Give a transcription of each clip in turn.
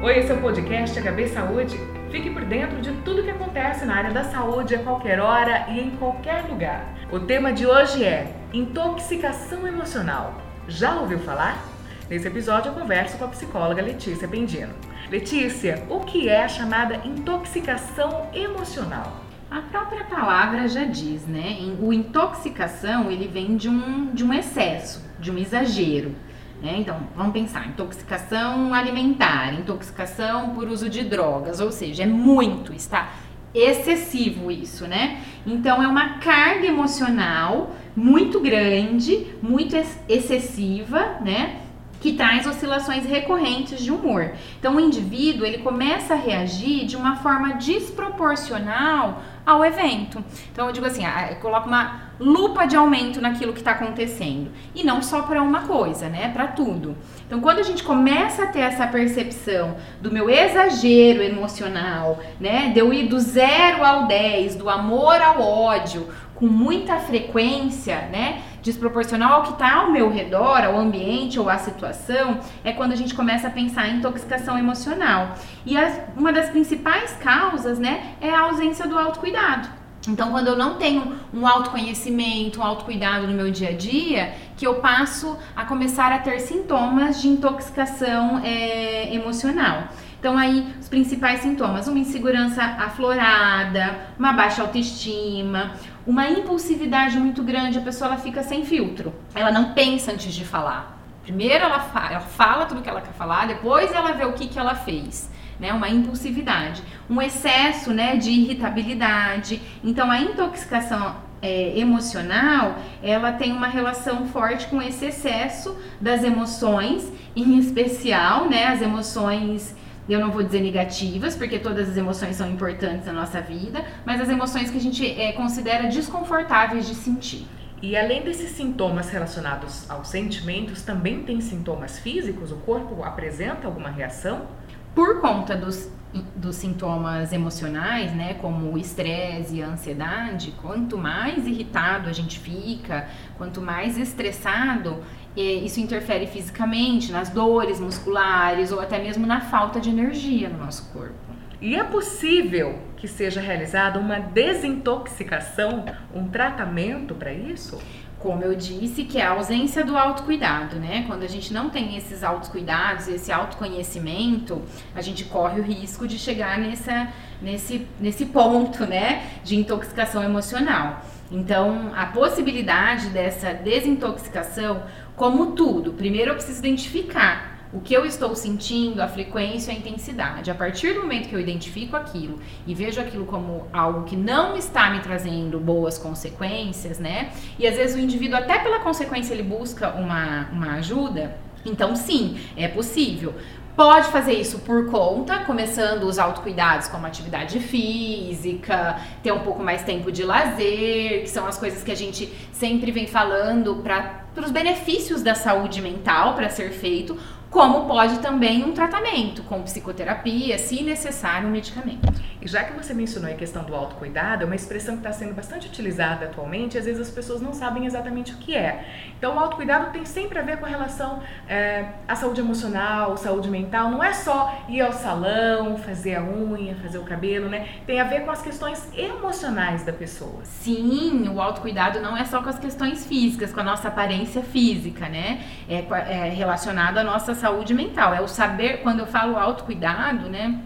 Oi, esse é o podcast HB Saúde. Fique por dentro de tudo que acontece na área da saúde a qualquer hora e em qualquer lugar. O tema de hoje é intoxicação emocional. Já ouviu falar? Nesse episódio eu converso com a psicóloga Letícia Pendino. Letícia, o que é a chamada intoxicação emocional? A própria palavra já diz, né? O intoxicação ele vem de um, de um excesso, de um exagero. Né? Então, vamos pensar: intoxicação alimentar, intoxicação por uso de drogas, ou seja, é muito, está excessivo isso, né? Então, é uma carga emocional muito grande, muito excessiva, né? Que traz oscilações recorrentes de humor. Então o indivíduo ele começa a reagir de uma forma desproporcional ao evento. Então eu digo assim, ah, eu coloco uma lupa de aumento naquilo que está acontecendo e não só para uma coisa, né? Para tudo. Então quando a gente começa a ter essa percepção do meu exagero emocional, né? De eu ir do zero ao 10, do amor ao ódio, com muita frequência, né? desproporcional ao que está ao meu redor, ao ambiente ou à situação, é quando a gente começa a pensar em intoxicação emocional. E as, uma das principais causas, né, é a ausência do autocuidado. Então, quando eu não tenho um autoconhecimento, um autocuidado no meu dia a dia, que eu passo a começar a ter sintomas de intoxicação é, emocional. Então, aí, os principais sintomas: uma insegurança aflorada, uma baixa autoestima, uma impulsividade muito grande, a pessoa ela fica sem filtro. Ela não pensa antes de falar. Primeiro ela fala, ela fala tudo que ela quer falar, depois ela vê o que, que ela fez. Né, uma impulsividade, um excesso né, de irritabilidade. Então, a intoxicação é, emocional, ela tem uma relação forte com esse excesso das emoções, em especial, né, as emoções eu não vou dizer negativas, porque todas as emoções são importantes na nossa vida, mas as emoções que a gente é, considera desconfortáveis de sentir. E além desses sintomas relacionados aos sentimentos, também tem sintomas físicos? O corpo apresenta alguma reação? Por conta dos, dos sintomas emocionais, né, como o estresse e a ansiedade, quanto mais irritado a gente fica, quanto mais estressado, isso interfere fisicamente, nas dores musculares ou até mesmo na falta de energia no nosso corpo. E é possível que seja realizada uma desintoxicação, um tratamento para isso? Como eu disse, que é a ausência do autocuidado, né? Quando a gente não tem esses autocuidados, esse autoconhecimento, a gente corre o risco de chegar nessa, nesse, nesse ponto, né? De intoxicação emocional. Então, a possibilidade dessa desintoxicação, como tudo, primeiro eu preciso identificar o que eu estou sentindo, a frequência, a intensidade. A partir do momento que eu identifico aquilo e vejo aquilo como algo que não está me trazendo boas consequências, né? E às vezes o indivíduo, até pela consequência, ele busca uma, uma ajuda. Então, sim, é possível. Pode fazer isso por conta, começando os autocuidados como atividade física, ter um pouco mais tempo de lazer, que são as coisas que a gente sempre vem falando para os benefícios da saúde mental para ser feito, como pode também um tratamento com psicoterapia, se necessário, um medicamento. E já que você mencionou a questão do autocuidado, é uma expressão que está sendo bastante utilizada atualmente, às vezes as pessoas não sabem exatamente o que é. Então, o autocuidado tem sempre a ver com a relação é, à saúde emocional, saúde mental, não é só ir ao salão, fazer a unha, fazer o cabelo, né? Tem a ver com as questões emocionais da pessoa. Sim, o autocuidado não é só com as questões físicas, com a nossa aparência física, né? É, é relacionado à nossa saúde mental. É o saber, quando eu falo autocuidado, né?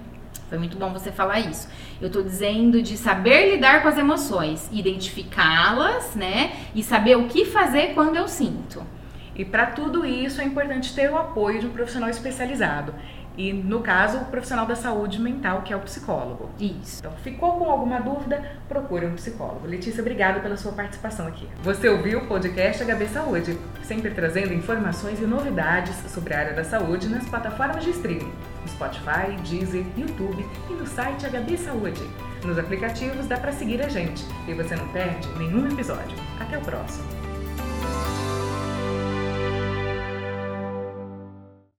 Foi muito bom você falar isso. Eu tô dizendo de saber lidar com as emoções, identificá-las, né? E saber o que fazer quando eu sinto. E para tudo isso é importante ter o apoio de um profissional especializado. E no caso, o profissional da saúde mental, que é o psicólogo. Isso. Então, ficou com alguma dúvida? Procure um psicólogo. Letícia, obrigada pela sua participação aqui. Você ouviu o podcast HB Saúde, sempre trazendo informações e novidades sobre a área da saúde nas plataformas de streaming, Spotify, Deezer, YouTube e no site HB Saúde. Nos aplicativos dá para seguir a gente e você não perde nenhum episódio. Até o próximo.